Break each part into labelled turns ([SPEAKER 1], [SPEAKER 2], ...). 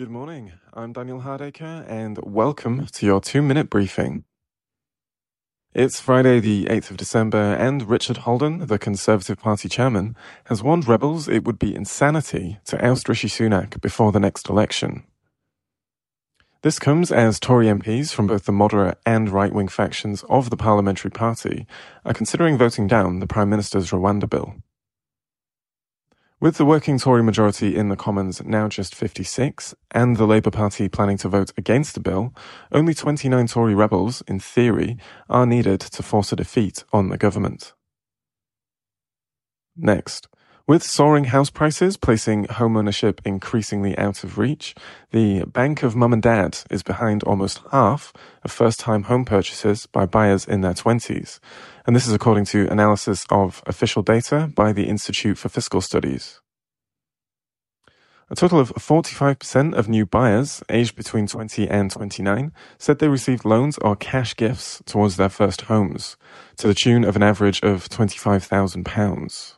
[SPEAKER 1] Good morning. I'm Daniel Hardacre, and welcome to your two minute briefing. It's Friday, the 8th of December, and Richard Holden, the Conservative Party chairman, has warned rebels it would be insanity to oust Rishi Sunak before the next election. This comes as Tory MPs from both the moderate and right wing factions of the parliamentary party are considering voting down the Prime Minister's Rwanda bill. With the working Tory majority in the Commons now just 56, and the Labour Party planning to vote against the bill, only 29 Tory rebels, in theory, are needed to force a defeat on the government. Next. With soaring house prices placing homeownership increasingly out of reach, the Bank of Mum and Dad is behind almost half of first-time home purchases by buyers in their 20s. And this is according to analysis of official data by the Institute for Fiscal Studies. A total of 45% of new buyers aged between 20 and 29 said they received loans or cash gifts towards their first homes, to the tune of an average of £25,000.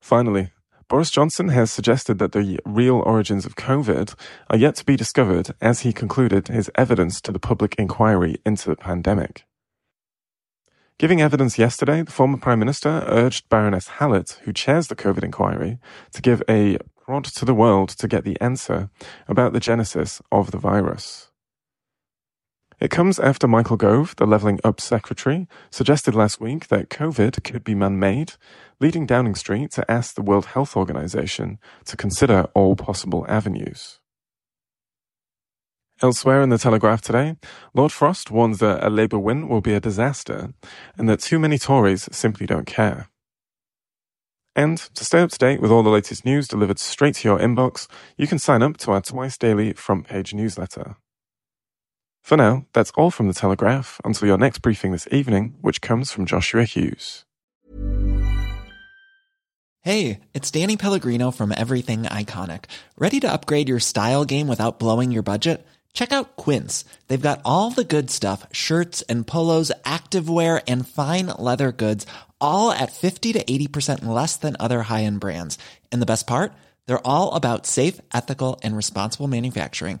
[SPEAKER 1] Finally, Boris Johnson has suggested that the real origins of COVID are yet to be discovered as he concluded his evidence to the public inquiry into the pandemic. Giving evidence yesterday, the former Prime Minister urged Baroness Hallett, who chairs the COVID inquiry, to give a prod to the world to get the answer about the genesis of the virus. It comes after Michael Gove, the Levelling Up Secretary, suggested last week that COVID could be man-made, leading Downing Street to ask the World Health Organization to consider all possible avenues. Elsewhere in the Telegraph today, Lord Frost warns that a Labour win will be a disaster and that too many Tories simply don't care. And to stay up to date with all the latest news delivered straight to your inbox, you can sign up to our twice daily front page newsletter. For now, that's all from the Telegraph until your next briefing this evening, which comes from Joshua Hughes.
[SPEAKER 2] Hey, it's Danny Pellegrino from Everything Iconic. Ready to upgrade your style game without blowing your budget? Check out Quince. They've got all the good stuff shirts and polos, activewear, and fine leather goods, all at 50 to 80% less than other high end brands. And the best part? They're all about safe, ethical, and responsible manufacturing.